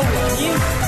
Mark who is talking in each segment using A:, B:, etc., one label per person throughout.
A: 我一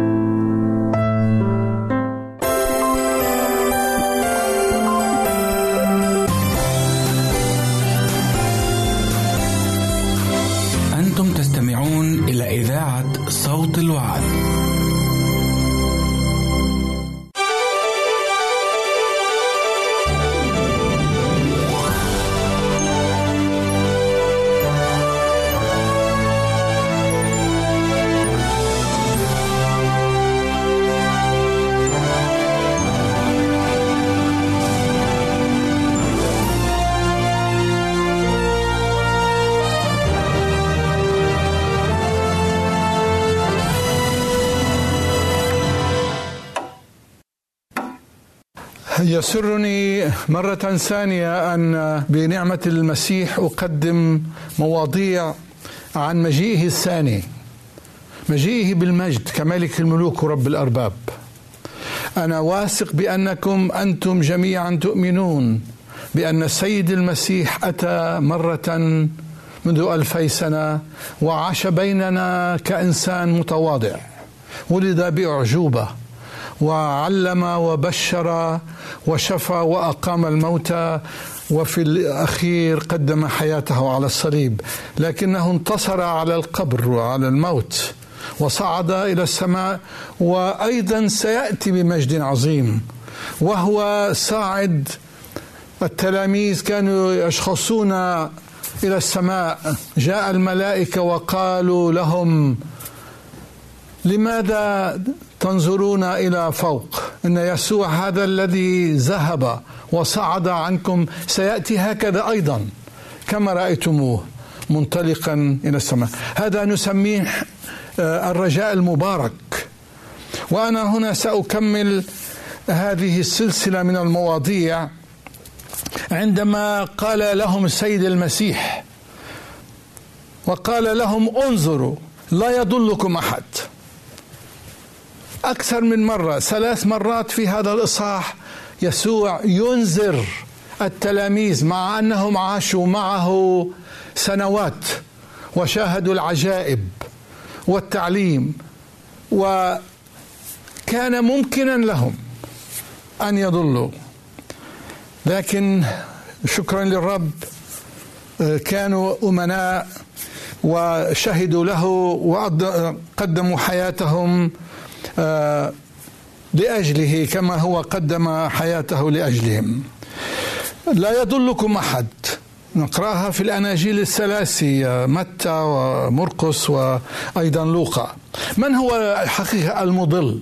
B: يسرني مرة ثانية أن بنعمة المسيح أقدم مواضيع عن مجيئه الثاني مجيئه بالمجد كملك الملوك ورب الأرباب. أنا واثق بأنكم أنتم جميعا تؤمنون بأن السيد المسيح أتى مرة منذ ألفي سنة وعاش بيننا كإنسان متواضع ولد بأعجوبة وعلم وبشر وشفى وأقام الموتى وفي الأخير قدم حياته على الصليب لكنه انتصر على القبر وعلى الموت وصعد إلى السماء وأيضا سيأتي بمجد عظيم وهو صاعد. التلاميذ كانوا يشخصون إلى السماء جاء الملائكة وقالوا لهم لماذا تنظرون إلى فوق. إن يسوع هذا الذي ذهب وصعد عنكم سيأتي هكذا أيضا. كما رأيتموه منطلقا إلى السماء. هذا نسميه الرجاء المبارك. وأنا هنا سأكمل هذه السلسلة من المواضيع عندما قال لهم السيد المسيح وقال لهم انظروا لا يضلكم أحد. أكثر من مرة ثلاث مرات في هذا الإصحاح يسوع ينذر التلاميذ مع أنهم عاشوا معه سنوات وشاهدوا العجائب والتعليم وكان ممكنا لهم أن يضلوا. لكن شكرا للرب كانوا أمناء وشهدوا له وقدموا حياتهم لأجله كما هو قدم حياته لأجلهم. لا يضلكم أحد. نقراها في الأناجيل الثلاثي متى ومرقس وأيضا لوقا. من هو حقيقه المضل؟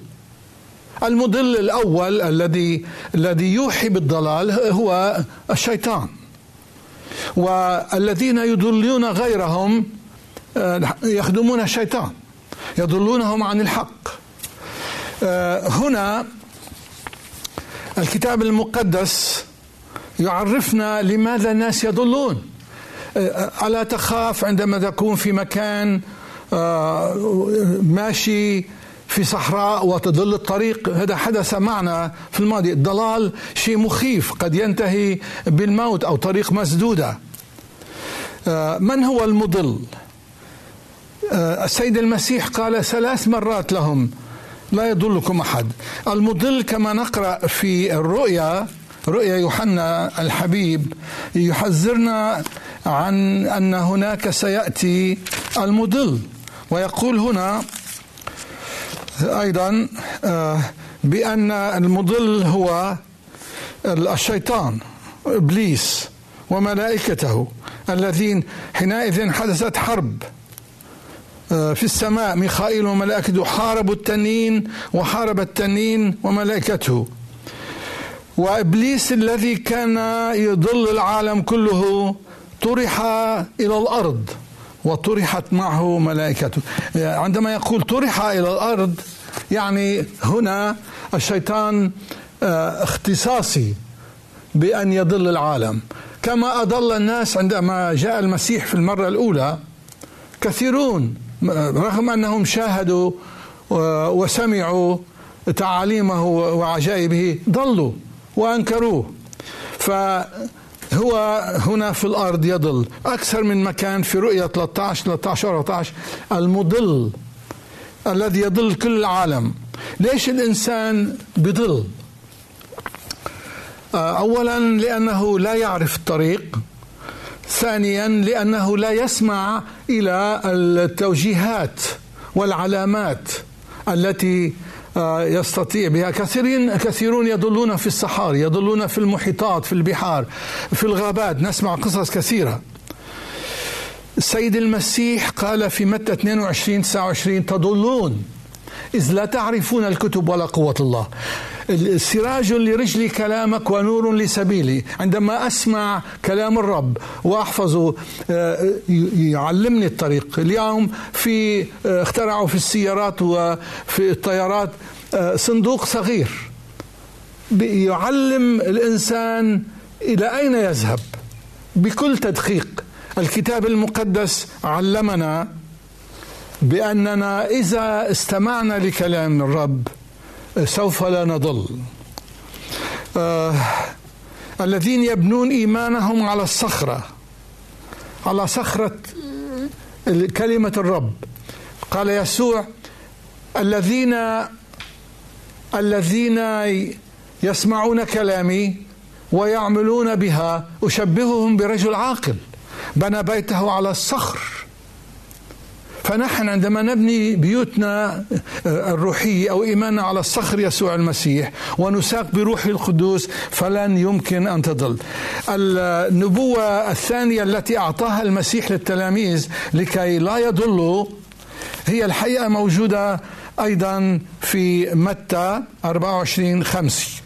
B: المضل الأول الذي الذي يوحي بالضلال هو الشيطان. والذين يضلون غيرهم يخدمون الشيطان. يضلونهم عن الحق. هنا الكتاب المقدس يعرفنا لماذا الناس يضلون. ألا تخاف عندما تكون في مكان ماشي في صحراء وتضل الطريق. هذا حدث معنا في الماضي. الضلال شيء مخيف قد ينتهي بالموت أو طريق مسدودة. من هو المضل؟ السيد المسيح قال ثلاث مرات لهم لا يضلكم أحد. المضل كما نقرأ في الرؤيا رؤيا يوحنا الحبيب يحذرنا عن أن هناك سيأتي المضل ويقول هنا أيضا آه، بأن المضل هو الشيطان إبليس وملائكته الذين حينئذ حدثت حرب. في السماء ميخائيل وملائكته حاربوا التنين وحارب التنين وملائكته. وإبليس الذي كان يضل العالم كله طرح إلى الأرض وطرحت معه ملائكته. عندما يقول طرح إلى الأرض يعني هنا الشيطان آه، اختصاصي بأن يضل العالم. كما أضل الناس عندما جاء المسيح في المرة الأولى كثيرون رغم أنهم شاهدوا وسمعوا تعاليمه وعجائبه ضلوا وأنكروه. فهو هنا في الأرض يضل. أكثر من مكان في رؤية 13 13 14 المضل الذي يضل كل العالم. ليش الإنسان بضل؟ اولا لأنه لا يعرف الطريق. ثانيا لأنه لا يسمع إلى التوجيهات والعلامات التي آه، يستطيع بها. كثيرين كثيرون يضلون في الصحاري يضلون في المحيطات في البحار في الغابات. نسمع قصص كثيرة. السيد المسيح قال في متى 22 29 تضلون إذ لا تعرفون الكتب ولا قوة الله. سراج لرجلي كلامك ونور لسبيلي. عندما أسمع كلام الرب وأحفظه آه، يعلمني الطريق. اليوم في آه، اخترعوا في السيارات وفي الطيارات آه، صندوق صغير. يعلم الإنسان إلى أين يذهب. بكل تدقيق. الكتاب المقدس علمنا بأننا إذا استمعنا لكلام الرب سوف لا نضل. آه الذين يبنون إيمانهم على الصخرة على صخرة كلمة الرب. قال يسوع الذين الذين يسمعون كلامي ويعملون بها أشبههم برجل عاقل بنى بيته على الصخر. فنحن عندما نبني بيوتنا آه، الروحية أو إيماننا على الصخر يسوع المسيح ونساق بروح القدوس فلن يمكن أن تضل. النبوة الثانية التي أعطاها المسيح للتلاميذ لكي لا يضلوا هي الحقيقة موجودة أيضا في متى؟ 24 5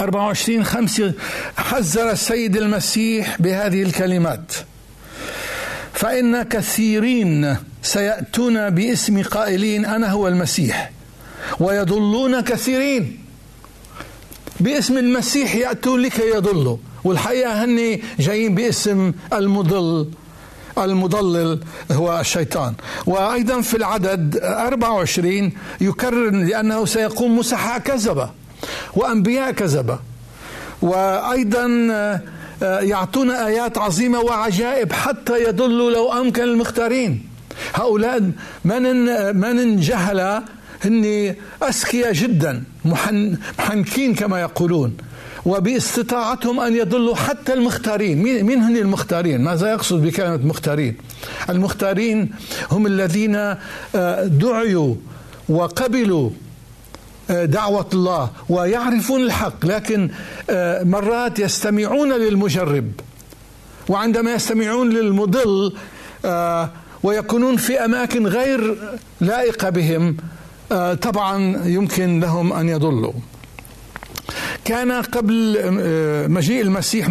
B: 24 5 حذر السيد المسيح بهذه الكلمات. فإن كثيرين سيأتون باسم قائلين أنا هو المسيح ويضلون كثيرين. باسم المسيح يأتون لكي يضلوا والحقيقة هني جايين باسم المضل المضلل هو الشيطان. وأيضا في العدد 24 يكرر لأنه سيقوم مسحاء كذبة وأنبياء كذبة. وأيضا يعطونا آيات عظيمة وعجائب حتى يدلوا لو أمكن المختارين. هؤلاء من من جهل هن أذكياء جدا محن محنكين كما يقولون. وباستطاعتهم أن يضلوا حتى المختارين. مين هن المختارين؟ ماذا يقصد بكلمة مختارين؟ المختارين هم الذين آه، دعوا وقبلوا دعوة الله ويعرفون الحق لكن آه، مرات يستمعون للمجرب وعندما يستمعون للمضل آه، ويكونون في أماكن غير لائقة بهم آه، طبعا يمكن لهم أن يضلوا. كان قبل آه، مجيء المسيح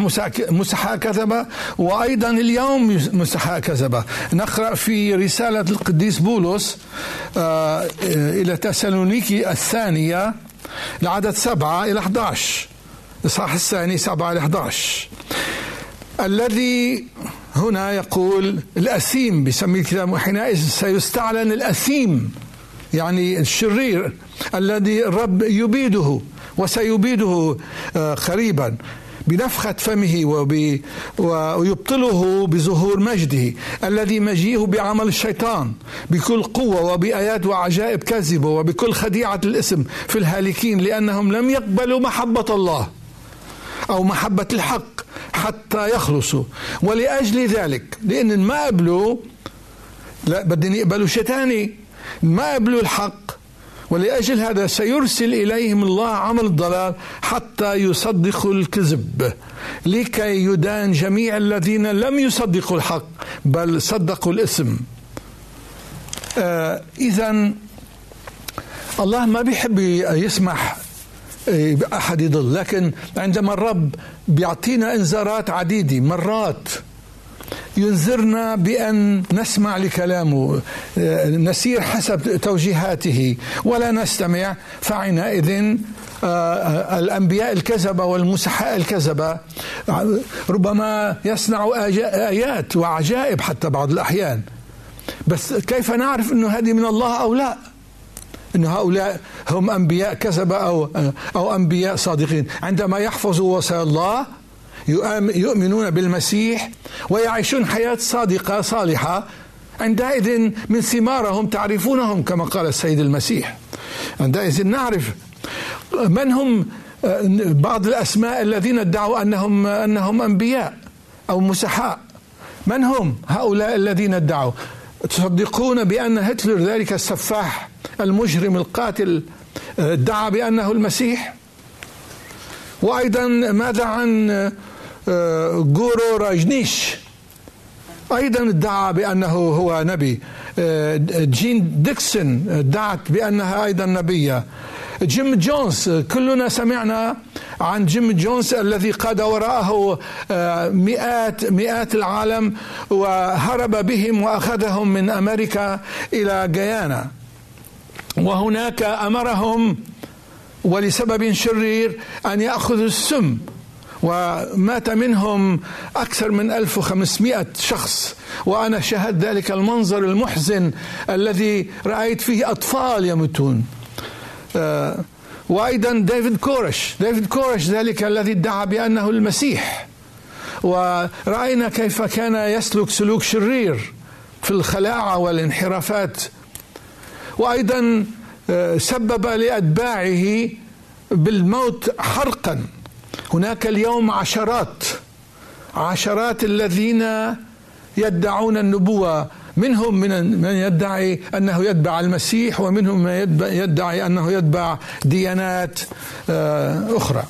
B: مسحاء كذبة وأيضا اليوم مسحاء كذبة. نقرأ في رسالة القديس بولس آه، إلى تسالونيكي الثانية العدد سبعة إلى 11 الإصحاح الثاني 7 ل 11 الذي هنا يقول الأثيم بسميه الكتاب وحينئذ سيستعلن الأثيم يعني الشرير الذي الرب يبيده. وسيبيده آه، قريبا بنفخة فمه وب... ويبطله بظهور مجده الذي مجيئه بعمل الشيطان بكل قوة وبآيات وعجائب كذبة وبكل خديعة الاسم في الهالكين لأنهم لم يقبلوا محبة الله أو محبة الحق حتى يخلصوا. ولأجل ذلك لأن ما قبلوا لا بدهم يقبلوا شيء ثاني ما قبلوا الحق ولأجل هذا سيرسل إليهم الله عمل الضلال حتى يصدقوا الكذب لكي يدان جميع الذين لم يصدقوا الحق بل صدقوا الاسم آه إذا الله ما بيحب يسمح آه، أحد يضل لكن عندما الرب بيعطينا إنذارات عديدة مرات ينذرنا بأن نسمع لكلامه نسير حسب توجيهاته. ولا نستمع فحينئذ آه، الأنبياء الكذبة والمسحاء الكذبة. ربما يصنعوا آيات وعجائب حتى بعض الأحيان. بس كيف نعرف أنه هذه من الله أو لا؟ أن هؤلاء هم أنبياء كذبة أو, أو أنبياء صادقين. عندما يحفظوا وصايا الله يؤمنون بالمسيح ويعيشون حياة صادقة صالحة عندئذ من ثمارهم تعرفونهم كما قال السيد المسيح. عندئذ نعرف من هم بعض الأسماء الذين ادعوا أنهم أنهم أنبياء أو مسحاء. من هم هؤلاء الذين ادعوا؟ تصدقون بأن هتلر ذلك السفاح المجرم القاتل ادعى بأنه المسيح. وأيضا ماذا عن جورو راجنيش. أيضا ادعى بأنه هو نبي. جين ديكسون ادعت بأنها أيضا نبية. جيم جونز كلنا سمعنا عن جيم جونز الذي قاد وراءه مئات مئات العالم وهرب بهم وأخذهم من أمريكا إلى جيانا وهناك أمرهم ولسبب شرير أن يأخذوا السم. ومات منهم أكثر من 1500 شخص. وأنا شاهدت ذلك المنظر المحزن الذي رأيت فيه أطفال يموتون. آه، وأيضا ديفيد كورش. ديفيد كورش ذلك الذي ادعى بأنه المسيح. ورأينا كيف كان يسلك سلوك شرير في الخلاعة والانحرافات. وأيضا آه، سبب لأتباعه بالموت حرقا. هناك اليوم عشرات عشرات الذين يدعون النبوة منهم من من يدعي أنه يتبع المسيح ومنهم من يدعي أنه يتبع ديانات آه، أخرى.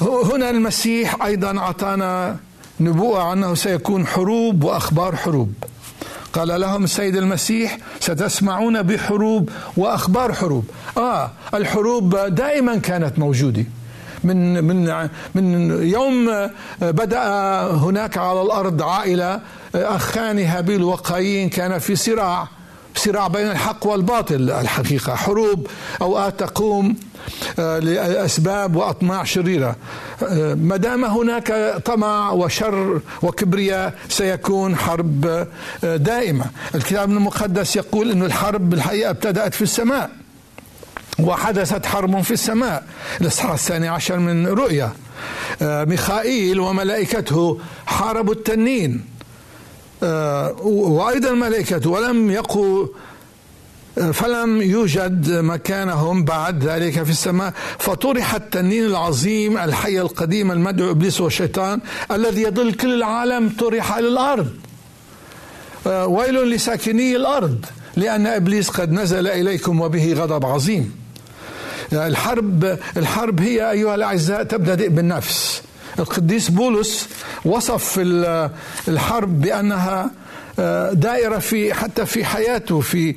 B: هنا المسيح أيضا أعطانا نبوءة أنه سيكون حروب وأخبار حروب. قال لهم السيد المسيح ستسمعون بحروب وأخبار حروب. آه الحروب دائما كانت موجودة. من من من يوم بدأ هناك على الأرض عائلة أخان هابيل وقايين كان في صراع صراع بين الحق والباطل الحقيقة حروب أوقات تقوم آه، لأسباب وأطماع شريرة. آه، ما دام هناك طمع وشر وكبرياء سيكون حرب آه، دائمة. الكتاب المقدس يقول إن الحرب بالحقيقة ابتدأت في السماء. وحدثت حرب في السماء. الإصحاح الثاني عشر من رؤيا. آه، ميخائيل وملائكته حاربوا التنين. آه، وأيضا ملائكته. ولم يقوا آه، فلم يوجد مكانهم بعد ذلك في السماء. فطرح التنين العظيم الحي القديم المدعو إبليس والشيطان الذي يضل كل العالم طرح إلى الأرض. ويل لساكني الأرض لأن إبليس قد نزل إليكم وبه غضب عظيم. الحرب الحرب هي أيها الأعزاء تبتدئ بالنفس القديس بولس وصف الحرب بأنها آه، دائرة في حتى في حياته في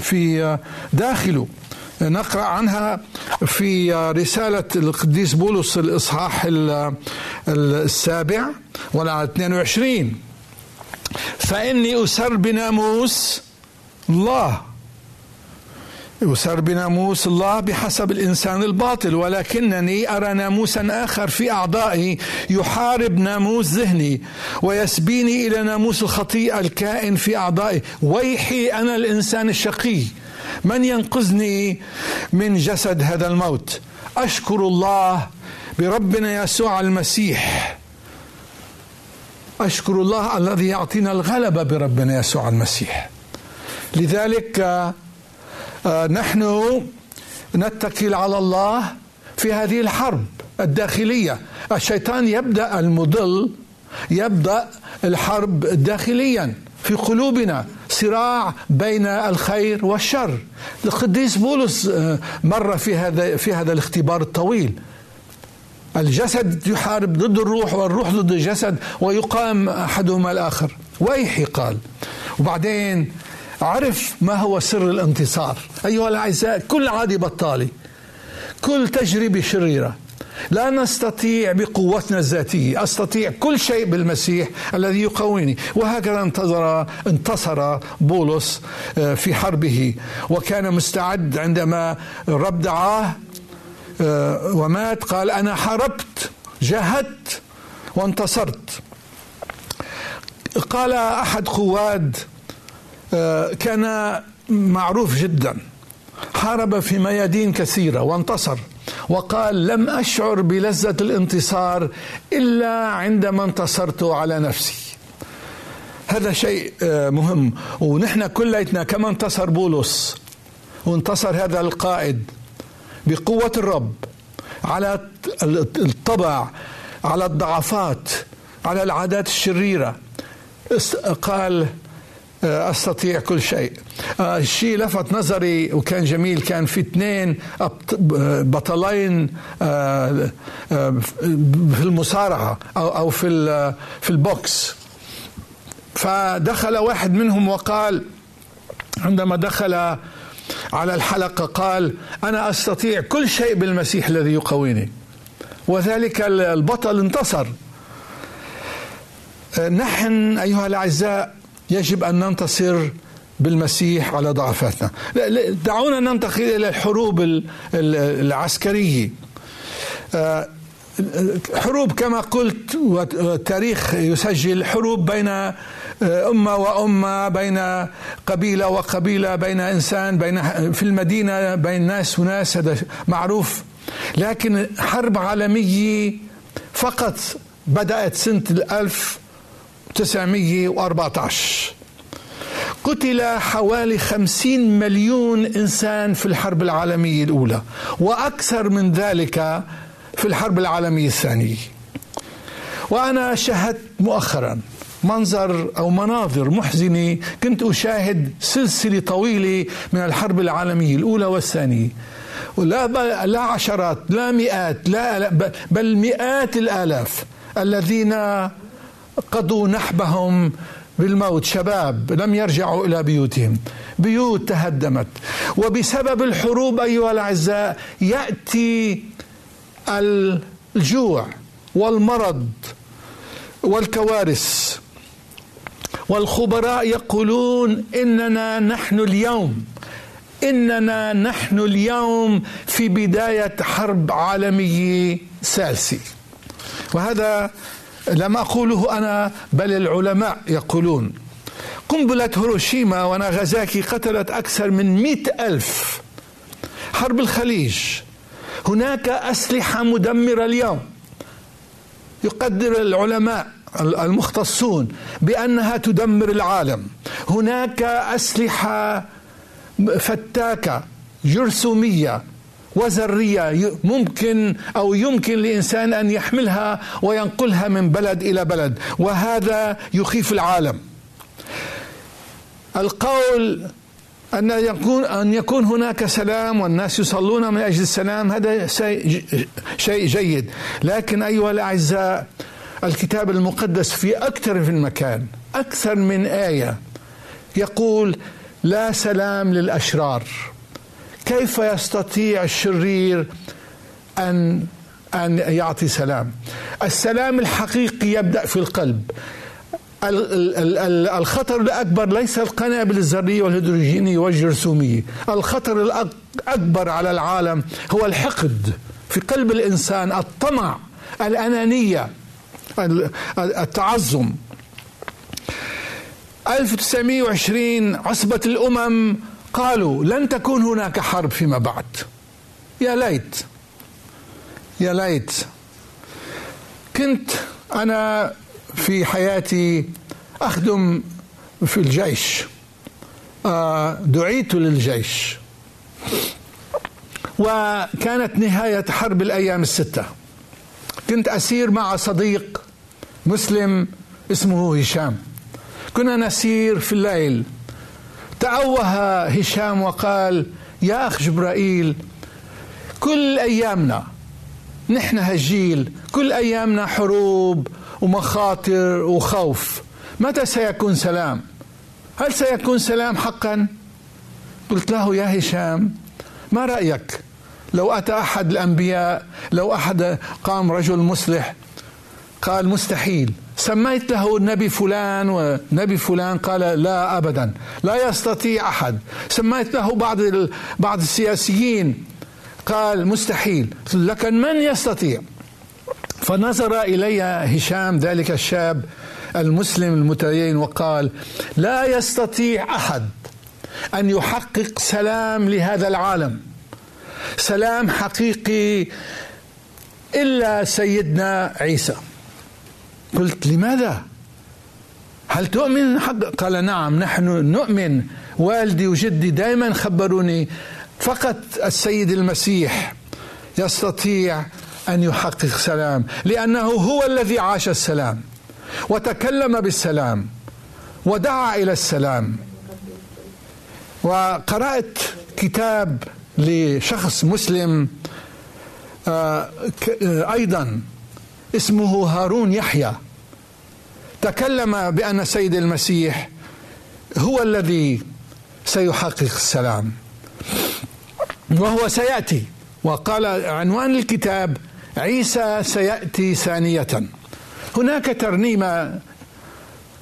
B: في داخله. نقرأ عنها في رسالة القديس بولس الإصحاح السابع ولا 22 فإني أسر بناموس الله. يسر بناموس الله بحسب الإنسان الباطل ولكنني أرى ناموسا آخر في أعضائي يحارب ناموس ذهني ويسبيني إلى ناموس الخطيئة الكائن في أعضائي. ويحي أنا الإنسان الشقي. من ينقذني من جسد هذا الموت؟ أشكر الله بربنا يسوع المسيح. أشكر الله الذي يعطينا الغلبة بربنا يسوع المسيح. لذلك نحن نتكل على الله في هذه الحرب الداخلية. الشيطان يبدأ المضل يبدأ الحرب داخليا في قلوبنا. صراع بين الخير والشر. القديس بولس آه، مر في هذا في هذا الاختبار الطويل. الجسد يحارب ضد الروح والروح ضد الجسد ويقام أحدهما الآخر. ويحي قال. وبعدين عرف ما هو سر الانتصار. أيها الأعزاء كل عادي بطالي. كل تجربة شريرة. لا نستطيع بقوتنا الذاتية. أستطيع كل شيء بالمسيح الذي يقويني وهكذا انتظر انتصر بولس آه، في حربه. وكان مستعد عندما الرب دعاه آه، ومات قال أنا حاربت جاهدت وانتصرت. قال أحد قواد كان معروف جدا. حارب في ميادين كثيرة وانتصر وقال لم أشعر بلذة الانتصار إلا عندما انتصرت على نفسي. هذا شيء آه، مهم. ونحن كليتنا كما انتصر بولس وانتصر هذا القائد بقوة الرب على الطبع على الضعفات على العادات الشريرة. قال آه، أستطيع كل شيء. الشيء آه، لفت نظري وكان جميل. كان في اثنين بطلين آه، في المصارعة أو في في البوكس. فدخل واحد منهم وقال عندما دخل على الحلقة قال أنا أستطيع كل شيء بالمسيح الذي يقويني. وذلك البطل انتصر. نحن أيها الأعزاء يجب أن ننتصر بالمسيح على ضعفاتنا. دعونا ننتقل إلى الحروب العسكرية. آه، حروب كما قلت والتاريخ يسجل حروب بين آه، أمة وأمة بين قبيلة وقبيلة بين إنسان بين في المدينة بين ناس وناس هذا معروف. لكن حرب عالمية فقط بدأت سنة 1914 قتل حوالي خمسين مليون إنسان في الحرب العالمية الأولى وأكثر من ذلك في الحرب العالمية الثانية. وأنا شاهدت مؤخرا منظر أو مناظر محزنة كنت أشاهد سلسلة طويلة من الحرب العالمية الأولى والثانية. لا لا عشرات لا مئات لا بل مئات الآلاف الذين قضوا نحبهم بالموت. شباب لم يرجعوا إلى بيوتهم. بيوت تهدمت. وبسبب الحروب أيها الأعزاء يأتي الجوع والمرض والكوارث. والخبراء يقولون إننا نحن اليوم إننا نحن اليوم في بداية حرب عالمية ثالثه وهذا لم أقوله أنا بل العلماء يقولون. قنبلة هيروشيما وناغازاكي قتلت أكثر من مئة ألف حرب الخليج. هناك أسلحة مدمرة اليوم. يقدر العلماء المختصون بأنها تدمر العالم. هناك أسلحة فتاكة جرثومية وذرية ممكن أو يمكن لإنسان أن يحملها وينقلها من بلد إلى بلد وهذا يخيف العالم. القول أن يكون أن يكون هناك سلام والناس يصلون من أجل السلام هذا شيء جيد. لكن أيها الأعزاء الكتاب المقدس في أكثر من مكان أكثر من آية يقول لا سلام للأشرار. كيف يستطيع الشرير ان أن يعطي سلام؟ السلام الحقيقي يبدأ في القلب. الخطر الأكبر ليس القنابل الذرية والهيدروجينية والجرثومية. الخطر الأكبر على العالم هو الحقد في قلب الإنسان الطمع الأنانية التعظم. 1920 عصبة الأمم قالوا لن تكون هناك حرب فيما بعد. يا ليت. يا ليت. كنت أنا في حياتي أخدم في الجيش. دعيت للجيش. وكانت نهاية حرب الأيام الستة. كنت أسير مع صديق مسلم اسمه هشام. كنا نسير في الليل. تأوه هشام وقال يا أخ جبرائيل كل أيامنا نحن هالجيل كل أيامنا حروب ومخاطر وخوف متى سيكون سلام؟ هل سيكون سلام حقا؟ قلت له يا هشام ما رأيك لو أتى أحد الأنبياء لو أحد قام رجل مصلح؟ قال مستحيل. سميت له النبي فلان ونبي فلان قال لا ابدا لا يستطيع أحد. سميت له بعض بعض السياسيين قال مستحيل لكن من يستطيع؟ فنظر إلي هشام ذلك الشاب المسلم المتدين وقال لا يستطيع أحد أن يحقق سلام لهذا العالم. سلام حقيقي إلا سيدنا عيسى. قلت لماذا؟ هل تؤمن؟ حق قال نعم نحن نؤمن. والدي وجدي دائما خبروني فقط السيد المسيح يستطيع أن يحقق سلام لأنه هو الذي عاش السلام وتكلم بالسلام ودعا إلى السلام. وقرأت كتاب لشخص مسلم آه، آه، أيضا اسمه هارون يحيى. تكلم بأن سيد المسيح هو الذي سيحقق السلام. وهو سيأتي. وقال عنوان الكتاب عيسى سيأتي ثانية. هناك ترنيمة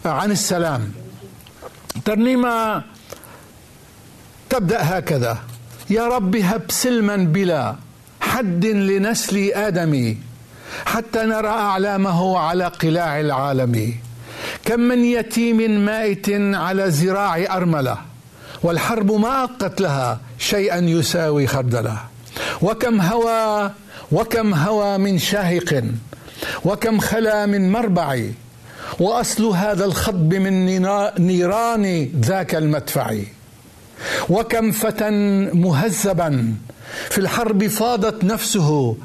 B: عن السلام. ترنيمة تبدأ هكذا. يا رب هب سلما بلا حد لنسل آدمي حتى نرى أعلامه على قلاع العالم. كم من يتيم مائت على ذراع أرملة والحرب ما أبقت لها شيئا يساوي خردلة. وكم هوى وكم هوى من شاهق وكم خلا من مربع. وأصل هذا الخطب من نيران ذاك المدفع. وكم فتى مهذبا في الحرب فاضت نفسه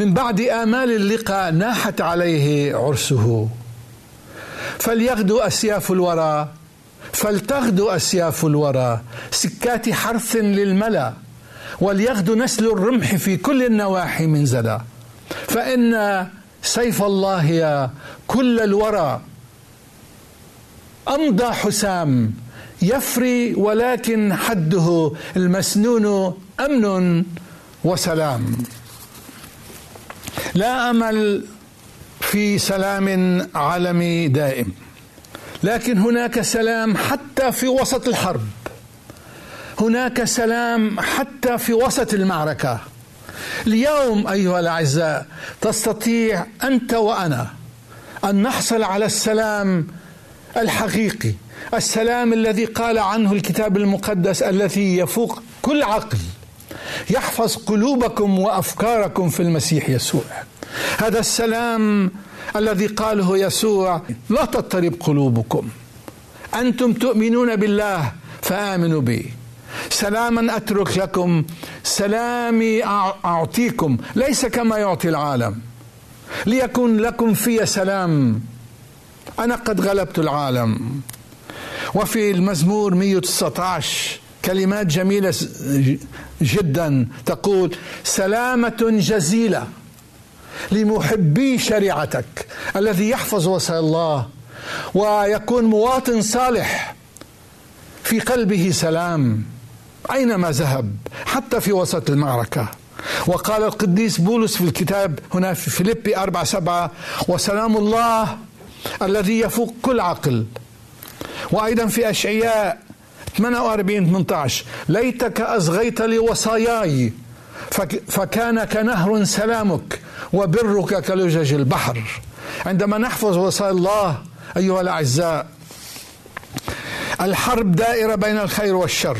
B: من بعد آمال اللقاء ناحت عليه عرسه. فليغدو أسياف الورى فلتغدو أسياف الورى سكات حرث للملا وليغدو نسل الرمح في كل النواحي من زلا. فإن سيف الله يا كل الورى. أمضى حسام يفري ولكن حده المسنون أمن وسلام. لا أمل في سلام عالمي دائم لكن هناك سلام حتى في وسط الحرب هناك سلام حتى في وسط المعركة. اليوم أيها الأعزاء تستطيع أنت وأنا أن نحصل على السلام الحقيقي السلام الذي قال عنه الكتاب المقدس الذي يفوق كل عقل. يحفظ قلوبكم وأفكاركم في المسيح يسوع. هذا السلام الذي قاله يسوع لا تضطرب قلوبكم. أنتم تؤمنون بالله فآمنوا بي سلاما أترك لكم سلامي أعطيكم ليس كما يعطي العالم. ليكن لكم في سلام. أنا قد غلبت العالم. وفي المزمور 119 كلمات جميلة جدا تقول سلامة جزيلة لمحبي شريعتك الذي يحفظ وصايا الله ويكون مواطن صالح في قلبه سلام أينما ذهب حتى في وسط المعركة. وقال القديس بولس في الكتاب هنا في فيليبي أربعة سبعة وسلام الله الذي يفوق كل عقل. وأيضا في أشعياء 48 18 ليتك أصغيت لوصاياي فكان كنهر سلامك وبرك كلجج البحر. عندما نحفظ وصايا الله أيها الأعزاء الحرب دائرة بين الخير والشر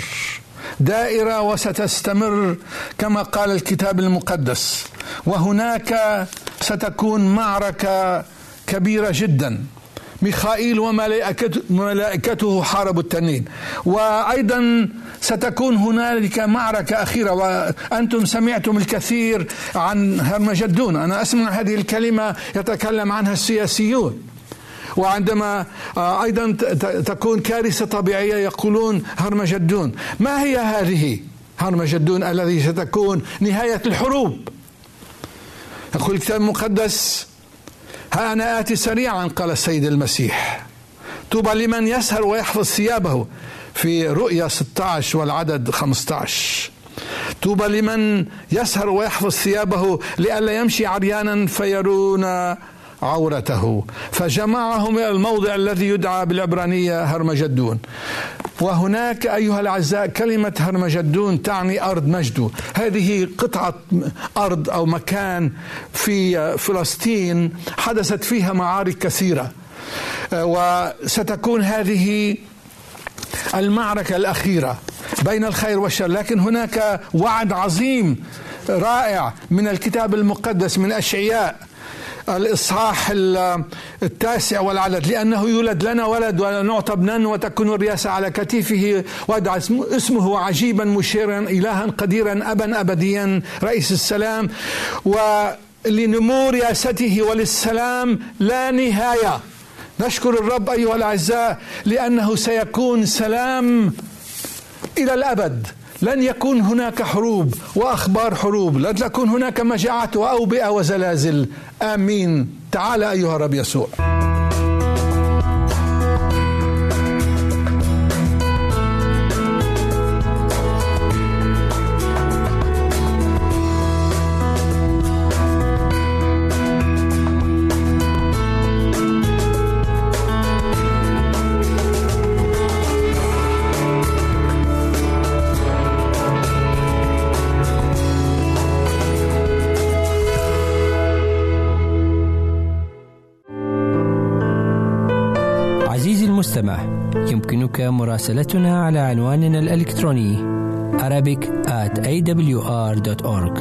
B: دائرة وستستمر كما قال الكتاب المقدس وهناك ستكون معركة كبيرة جدا. ميخائيل وملائكته حاربوا التنين. وأيضا ستكون هنالك معركة أخيرة وأنتم سمعتم الكثير عن هرمجدون أنا أسمع هذه الكلمة يتكلم عنها السياسيون. وعندما آه، أيضا تكون كارثة طبيعية يقولون هرمجدون ما هي هذه هرمجدون الذي ستكون نهاية الحروب؟ يقول الكتاب المقدس ها أنا آتي سريعا قال السيد المسيح. طوبى لمن يسهر ويحفظ ثيابه في رؤيا 16 والعدد 15 طوبى لمن يسهر ويحفظ ثيابه لئلا يمشي عريانا فيرون عورته. فجمعهم إلى الموضع الذي يدعى بالعبرانية هرمجدون. وهناك أيها الأعزاء كلمة هرمجدون تعني أرض مجدو هذه قطعة أرض أو مكان في فلسطين حدثت فيها معارك كثيرة. وستكون هذه المعركة الأخيرة بين الخير والشر. لكن هناك وعد عظيم رائع من الكتاب المقدس من أشعياء. الإصحاح التاسع والعدد لأنه يولد لنا ولد ونعطى ابنا وتكون الرياسة على كتفه. ويدعى اسمه عجيبا مشيرا إلها قديرا أبا أبديا رئيس السلام. ولنمو رياسته وللسلام لا نهاية. نشكر الرب أيها الأعزاء لأنه سيكون سلام إلى الأبد. لن يكون هناك حروب وأخبار حروب لن تكون هناك مجاعه وأوبئة وزلازل. آمين. تعال أيها الرب يسوع.
A: يمكنك مراسلتنا على عنواننا الإلكتروني Arabic at awr.org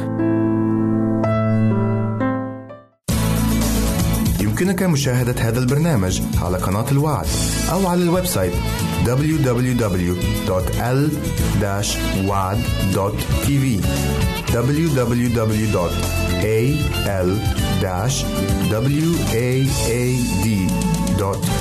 C: يمكنك مشاهدة هذا البرنامج على قناة الوعد أو على ال website www.l-wad.tv www.al-waad.tv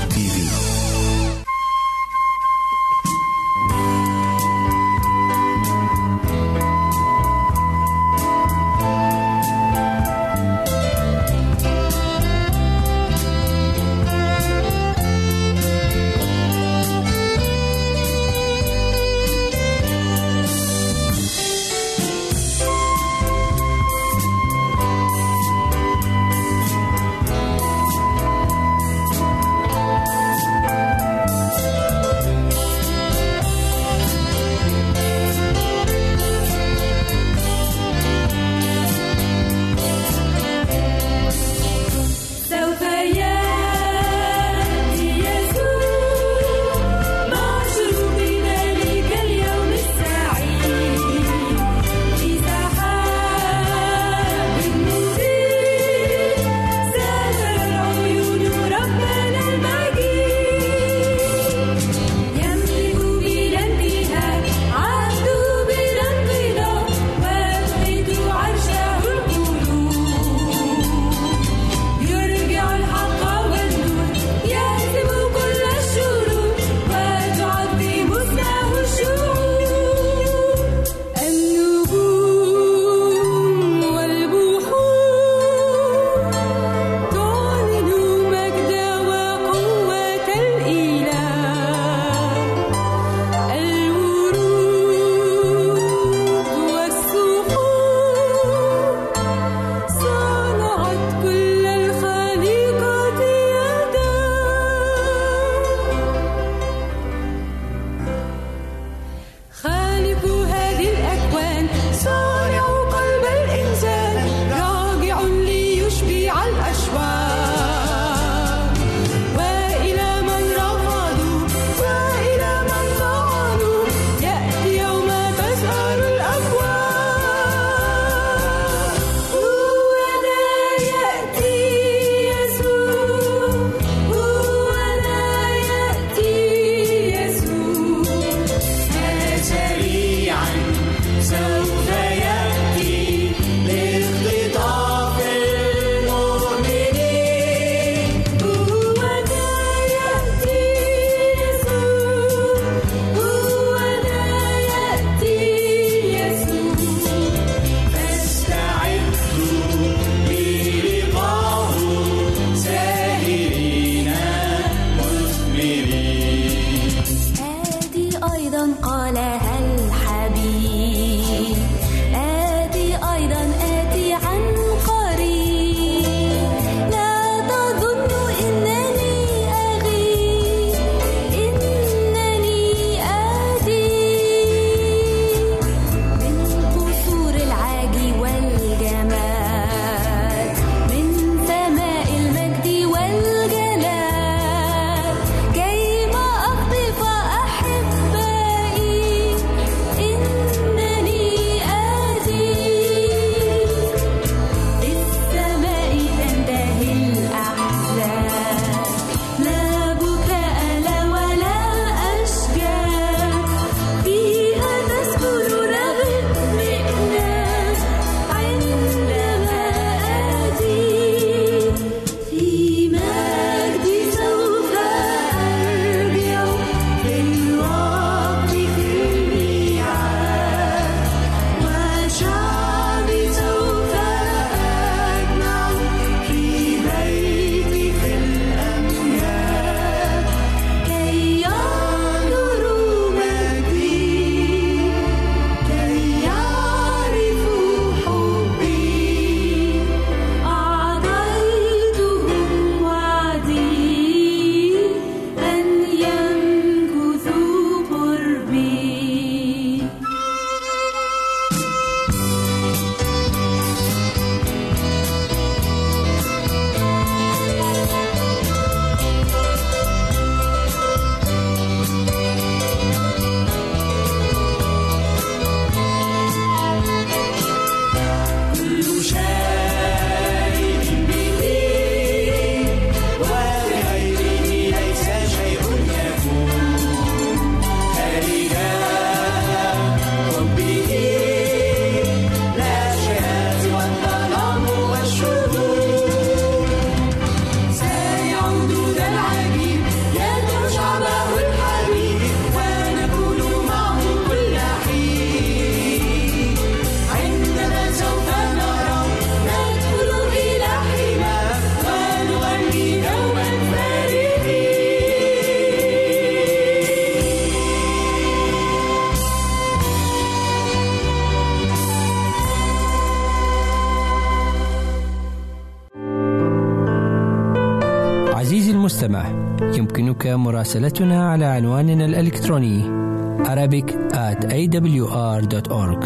A: المستمع. يمكنك مراسلتنا على عنواننا الإلكتروني Arabic at awr.org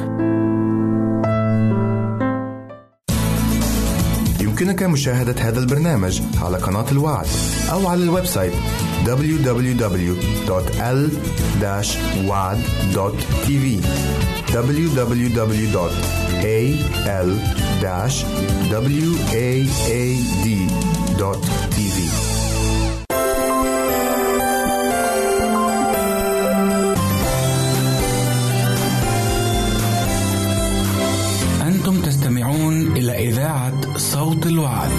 C: يمكنك مشاهدة هذا البرنامج على قناة الوعد أو على ال website www.l-wad.tv www.al-waad.tv
D: صوت الوعد.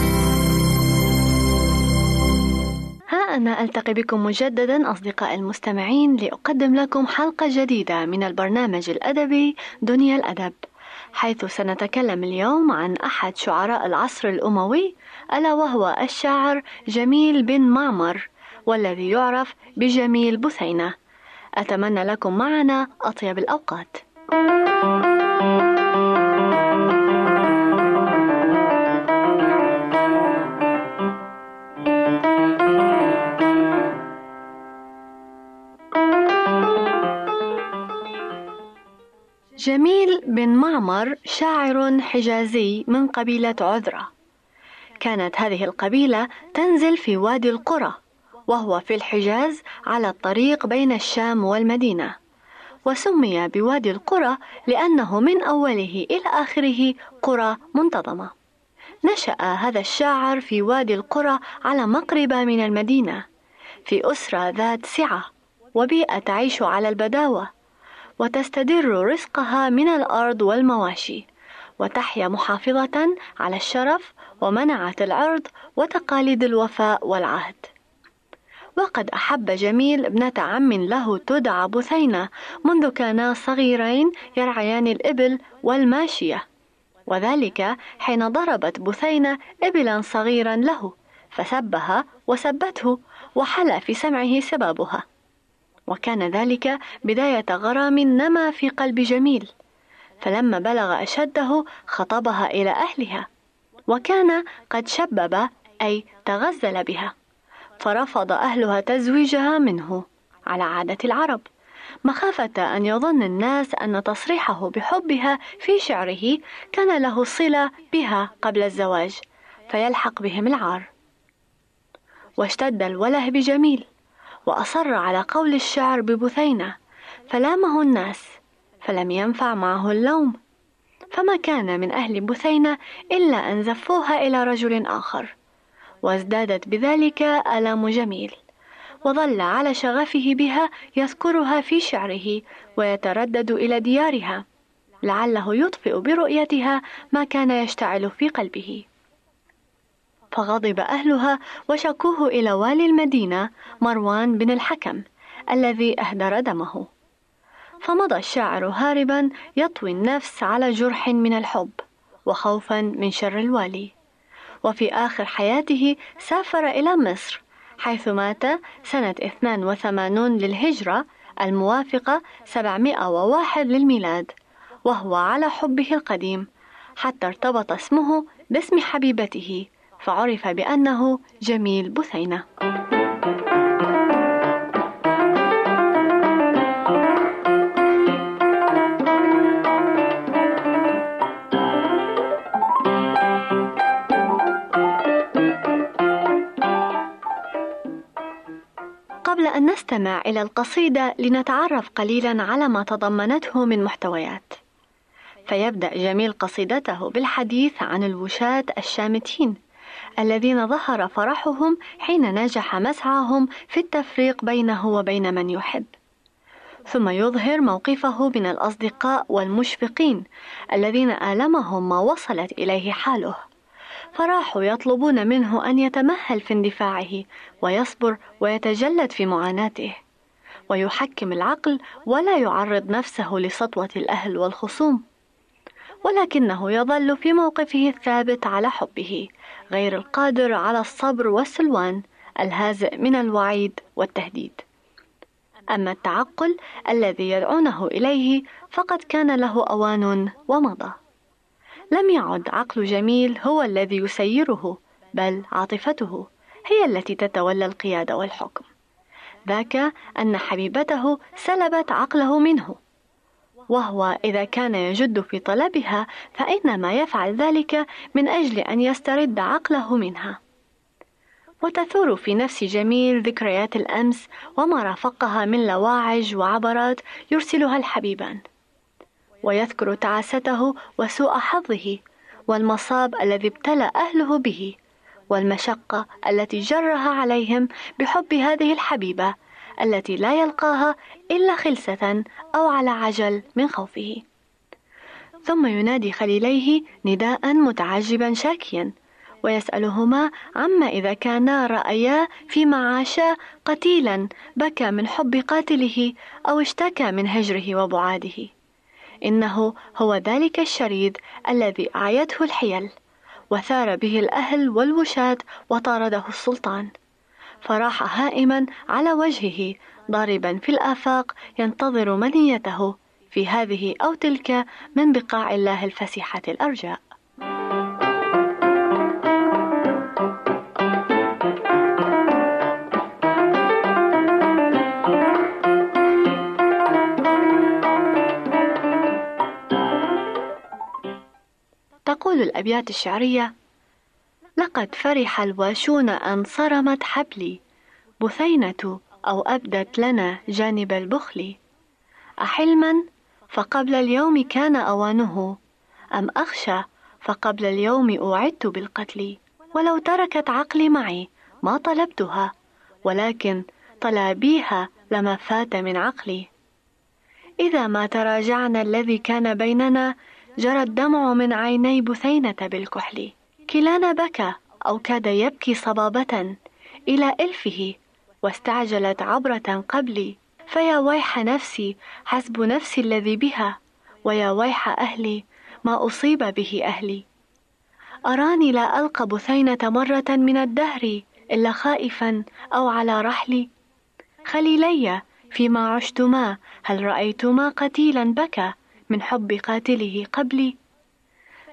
E: أنا ألتقي بكم مجددا أصدقاء المستمعين لأقدم لكم حلقة جديدة من البرنامج الأدبي دنيا الأدب. حيث سنتكلم اليوم عن أحد شعراء العصر الأموي ألا وهو الشاعر جميل بن معمر والذي يعرف بجميل بثينة. أتمنى لكم معنا أطيب الأوقات. جميل بن معمر شاعر حجازي من قبيلة عذرة. كانت هذه القبيلة تنزل في وادي القرى وهو في الحجاز على الطريق بين الشام والمدينة. وسمي بوادي القرى لأنه من أوله إلى آخره قرى منتظمة. نشأ هذا الشاعر في وادي القرى على مقربة من المدينة في أسرة ذات سعة وبيئة تعيش على البداوة. وتستدر رزقها من الأرض والمواشي وتحيا محافظة على الشرف ومنعت العرض وتقاليد الوفاء والعهد. وقد أحب جميل ابنة عم له تدعى بثينة منذ كانا صغيرين يرعيان الإبل والماشية. وذلك حين ضربت بثينة إبلا صغيرا له فسبها وسبته وحلى في سمعه سبابها. وكان ذلك بداية غرام نما في قلب جميل. فلما بلغ أشده خطبها إلى أهلها. وكان قد شبب أي تغزل بها. فرفض أهلها تزويجها منه على عادة العرب. مخافة أن يظن الناس أن تصريحه بحبها في شعره كان له صلة بها قبل الزواج فيلحق بهم العار. واشتد الوله بجميل. وأصر على قول الشعر ببثينة فلامه الناس فلم ينفع معه اللوم فما كان من أهل بثينة إلا أن زفوها إلى رجل آخر وازدادت بذلك آلام جميل وظل على شغفه بها يذكرها في شعره ويتردد إلى ديارها لعله يطفئ برؤيتها ما كان يشتعل في قلبه. فغضب أهلها وشكوه إلى والي المدينة مروان بن الحكم الذي أهدر دمه. فمضى الشاعر هاربا يطوي النفس على جرح من الحب وخوفا من شر الوالي. وفي آخر حياته سافر إلى مصر حيث مات سنة 82 للهجرة الموافقة 701 للميلاد وهو على حبه القديم حتى ارتبط اسمه باسم حبيبته. فعرف بأنه جميل بثينة قبل أن نستمع إلى القصيدة لنتعرف قليلا على ما تضمنته من محتويات. فيبدأ جميل قصيدته بالحديث عن الوشاة الشامتين الذين ظهر فرحهم حين نجح مسعاهم في التفريق بينه وبين من يحب. ثم يظهر موقفه من الأصدقاء والمشفقين الذين آلمهم ما وصلت إليه حاله. فراحوا يطلبون منه أن يتمهل في اندفاعه ويصبر ويتجلد في معاناته ويحكم العقل ولا يعرض نفسه لسطوة الأهل والخصوم ولكنه يظل في موقفه الثابت على حبه غير القادر على الصبر والسلوان الهازئ من الوعيد والتهديد. أما التعقل الذي يدعونه إليه فقد كان له أوان ومضى. لم يعد عقل جميل هو الذي يسيره بل عاطفته هي التي تتولى القيادة والحكم. ذاك أن حبيبته سلبت عقله منه. وهو إذا كان يجد في طلبها فإنما يفعل ذلك من أجل أن يسترد عقله منها. وتثور في نفس جميل ذكريات الأمس وما رافقها من لواعج وعبرات يرسلها الحبيبان. ويذكر تعاسته وسوء حظه والمصاب الذي ابتلى أهله به والمشقة التي جرها عليهم بحب هذه الحبيبة التي لا يلقاها إلا خلسة أو على عجل من خوفه. ثم ينادي خليليه نداء متعجبا شاكيا ويسألهما عما إذا كانا رأيا فيما عاشا قتيلا بكى من حب قاتله أو اشتكى من هجره وبعاده. إنه هو ذلك الشريد الذي أعيته الحيل وثار به الأهل والوشاة وطارده السلطان. فراح هائما على وجهه ضاربا في الآفاق ينتظر منيته. في هذه أو تلك من بقاع الله الفسيحة الأرجاء. تقول الأبيات الشعرية لقد فرح الواشون أن صرمت حبلي. بثينة أو أبدت لنا جانب البخل. أحلما فقبل اليوم كان أوانه. أم أخشى فقبل اليوم أوعدت بالقتل. ولو تركت عقلي معي ما طلبتها. ولكن طلابيها لما فات من عقلي. إذا ما تراجعنا الذي كان بيننا جرى الدمع من عيني بثينة بالكحل. كلانا بكى أو كاد يبكي صبابة إلى إلفه واستعجلت عبرة قبلي. فيا ويح نفسي حسب نفسي الذي بها ويا ويح أهلي ما أصيب به أهلي. أراني لا ألقى بثينة مرة من الدهر إلا خائفا أو على رحلي. خليلي فيما عشتما هل رأيتما قتيلا بكى من حب قاتله قبلي؟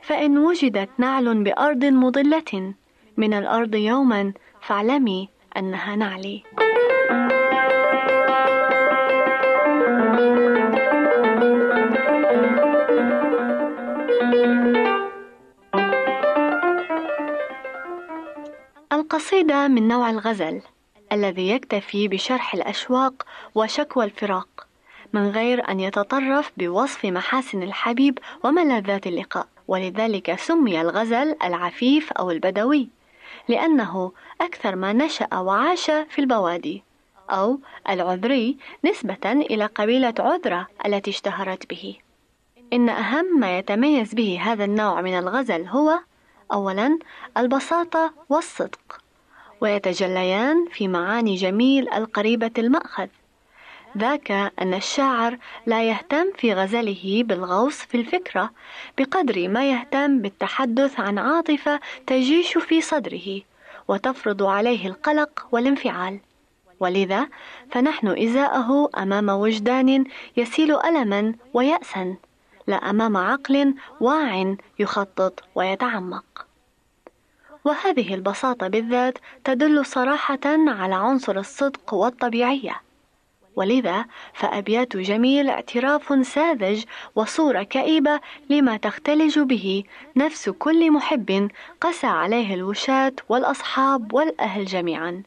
E: فإن وجدت نعل بأرض مضلة من الأرض يوما فاعلمي أنها نعلي القصيدة من نوع الغزل الذي يكتفي بشرح الأشواق وشكوى الفراق من غير أن يتطرف بوصف محاسن الحبيب وملاذات اللقاء. ولذلك سمي الغزل العفيف أو البدوي لأنه أكثر ما نشأ وعاش في البوادي أو العذري نسبة إلى قبيلة عذرة التي اشتهرت به. إن أهم ما يتميز به هذا النوع من الغزل هو أولا البساطة والصدق ويتجليان في معاني جميل القريبة المأخذ. ذاك أن الشاعر لا يهتم في غزله بالغوص في الفكرة بقدر ما يهتم بالتحدث عن عاطفة تجيش في صدره وتفرض عليه القلق والانفعال. ولذا فنحن إزاءه أمام وجدان يسيل ألما ويأسا لا أمام عقل واع يخطط ويتعمق. وهذه البساطة بالذات تدل صراحة على عنصر الصدق والطبيعية. ولذا فأبيات جميل اعتراف ساذج وصورة كئيبة لما تختلج به نفس كل محب قسى عليه الوشاة والأصحاب والأهل جميعا.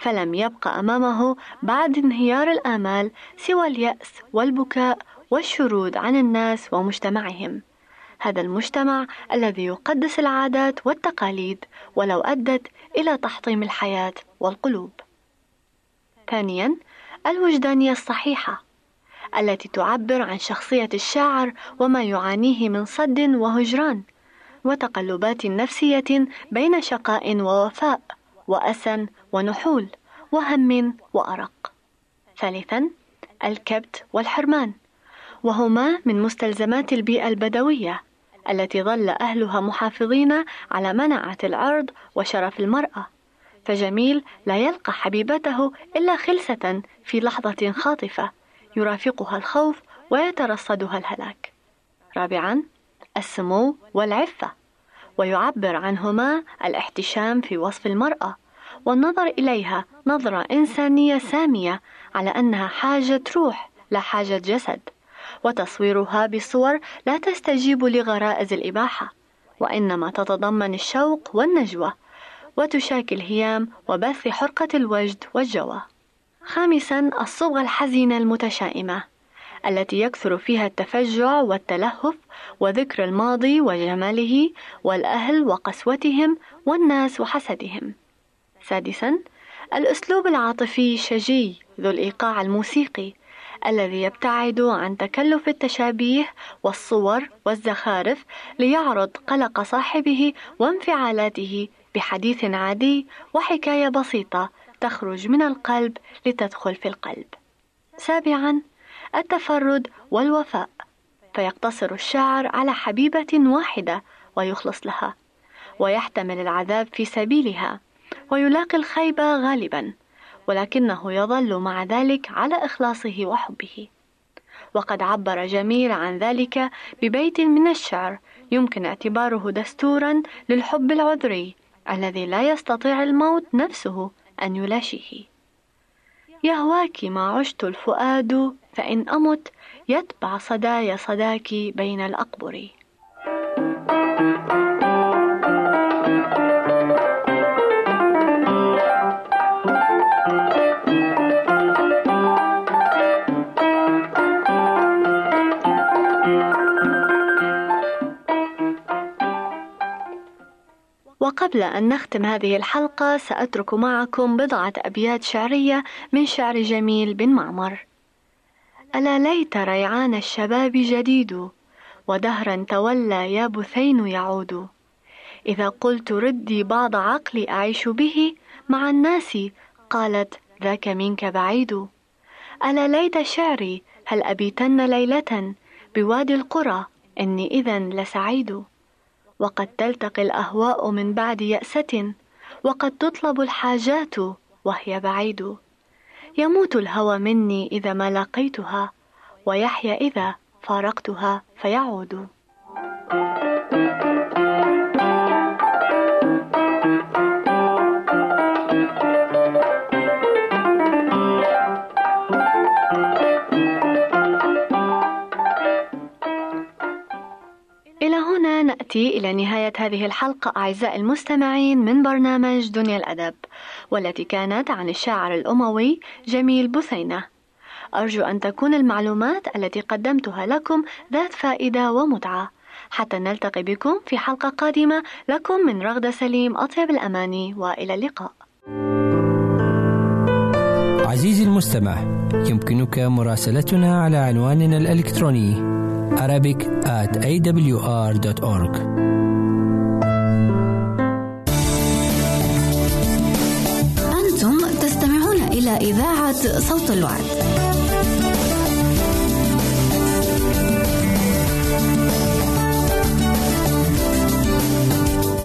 E: فلم يبق أمامه بعد انهيار الآمال سوى اليأس والبكاء والشرود عن الناس ومجتمعهم. هذا المجتمع الذي يقدس العادات والتقاليد ولو أدت إلى تحطيم الحياة والقلوب. ثانيا الوجدانية الصحيحة التي تعبر عن شخصية الشاعر وما يعانيه من صد وهجران وتقلبات نفسية بين شقاء ووفاء وأسى ونحول وهم وأرق. ثالثا الكبت والحرمان وهما من مستلزمات البيئة البدوية التي ظل أهلها محافظين على منعة العرض وشرف المرأة فجميل لا يلقى حبيبته إلا خلسة في لحظة خاطفة يرافقها الخوف ويترصدها الهلاك. رابعا السمو والعفة ويعبر عنهما الاحتشام في وصف المرأة والنظر إليها نظرة إنسانية سامية على أنها حاجة روح لا حاجة جسد وتصويرها بصور لا تستجيب لغرائز الإباحة وإنما تتضمن الشوق والنجوى وتشاكل هيام وبث حرقة الوجد والجوى. خامسا الصبغة الحزينة المتشائمة التي يكثر فيها التفجع والتلهف وذكر الماضي وجماله والأهل وقسوتهم والناس وحسدهم. سادسا الأسلوب العاطفي الشجي ذو الإيقاع الموسيقي الذي يبتعد عن تكلف التشابيه والصور والزخارف ليعرض قلق صاحبه وانفعالاته بحديث عادي وحكاية بسيطة تخرج من القلب لتدخل في القلب. سابعا التفرد والوفاء فيقتصر الشاعر على حبيبة واحدة ويخلص لها ويحتمل العذاب في سبيلها ويلاقي الخيبة غالبا ولكنه يظل مع ذلك على إخلاصه وحبه وقد عبر جميل عن ذلك ببيت من الشعر يمكن اعتباره دستورا للحب العذري الذي لا يستطيع الموت نفسه أن يلاشيه. يهواك ما عشت الفؤاد فإن أمت يتبع صدايا صداك بين الأقبر. وقبل أن نختم هذه الحلقة سأترك معكم بضعة أبيات شعرية من شعر جميل بن معمر. ألا ليت ريعان الشباب جديد ودهرا تولى يا بثين يعود. إذا قلت ردي بعض عقلي أعيش به مع الناس قالت ذاك منك بعيد. ألا ليت شعري هل أبيتن ليلة؟ بوادي القرى إني إذا لسعيد. وقد تلتقي الأهواء من بعد يأسة وقد تطلب الحاجات وهي بعيد. يموت الهوى مني إذا ما لقيتها ويحيا إذا فارقتها فيعود. نأتي إلى نهاية هذه الحلقة أعزائي المستمعين من برنامج دنيا الأدب والتي كانت عن الشاعر الأموي جميل بثينة أرجو أن تكون المعلومات التي قدمتها لكم ذات فائدة ومتعة. حتى نلتقي بكم في حلقة قادمة لكم من رغدة سليم أطيب الأماني وإلى اللقاء.
A: عزيزي المستمع يمكنك مراسلتنا على عنواننا الإلكتروني Arabic at awr.org
F: إذاعة صوت الوعد.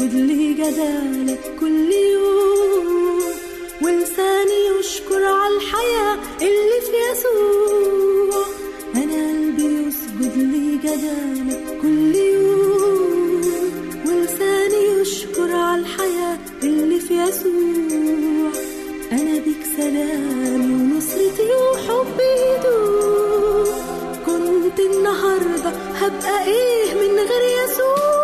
G: يسجد لجدالك كل يوم. ولساني يشكر على الحياة اللي في يسوع. أنا قلبي يسجد لجدالك كل يوم. ولساني يشكر على الحياة اللي في يسوع. أنا بيك سلامي ونصرتي وحبي يدوم. كنت النهاردة هبقى إيه من غير يسوع؟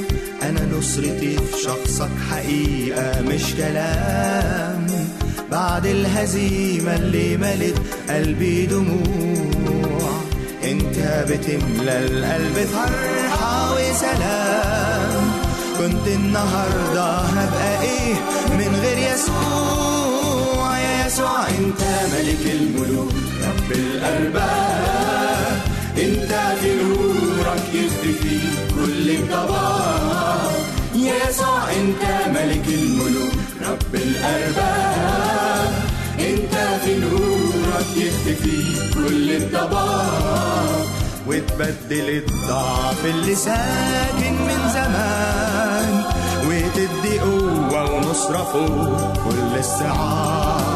H: نصرتي في شخصك حقيقة مش كلام. بعد الهزيمة اللي ملت قلبي دموع. انت بتملى القلب فرحة وسلام. كنت النهاردة هبقى إيه من غير يسوع؟ يا يسوع انت ملك الملوك رب الأرباب. انت في نورك يختفي كل الضباب. يسوع انت ملك الملوك. رب الأرباب انت في نورك يختفي كل الضباب. وتبدل الضعف اللي ساكن من زمان وتدي قوة ونصرة فوق كل الصعاب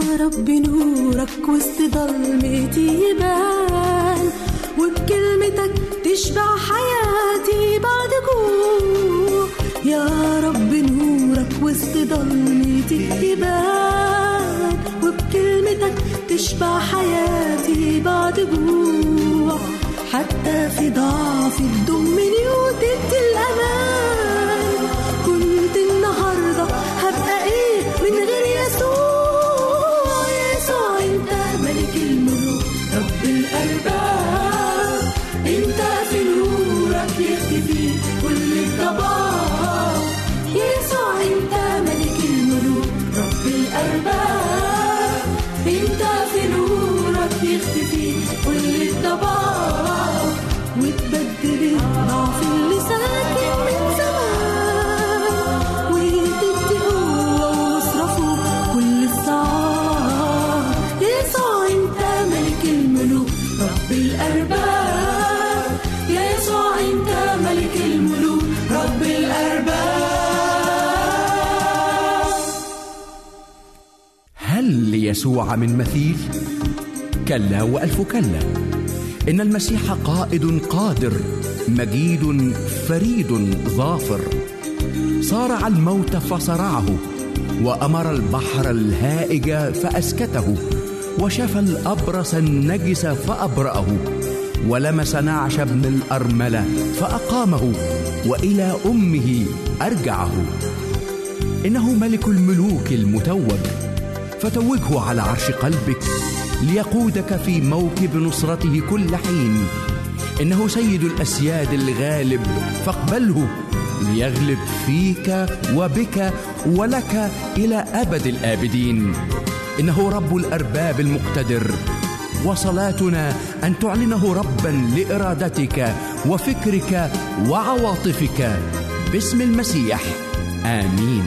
G: يا رب نورك وسط ضلمتي يبان وبكلمتك تشبع حياتي بعد جوع يا رب نورك وسط ضلمتي يبان وبكلمتك تشبع حياتي بعد جوع حتى في ضعفي تضمني وتدي الأمان.
I: ليسوع من مثيل. كلا وألف كلا. إن المسيح قائد قادر مجيد فريد ظافر. صارع الموت فصرعه وأمر البحر الهائج فأسكته. وشفى الأبرص النجس فأبرأه. ولمس نعش ابن الأرملة فأقامه وإلى أمه أرجعه. إنه ملك الملوك المتوج فتوجه على عرش قلبك ليقودك في موكب نصرته كل حين. إنه سيد الأسياد الغالب فاقبله ليغلب فيك وبك ولك إلى أبد الآبدين. إنه رب الأرباب المقتدر وصلاتنا أن تعلنه ربا لإرادتك وفكرك وعواطفك. باسم المسيح آمين.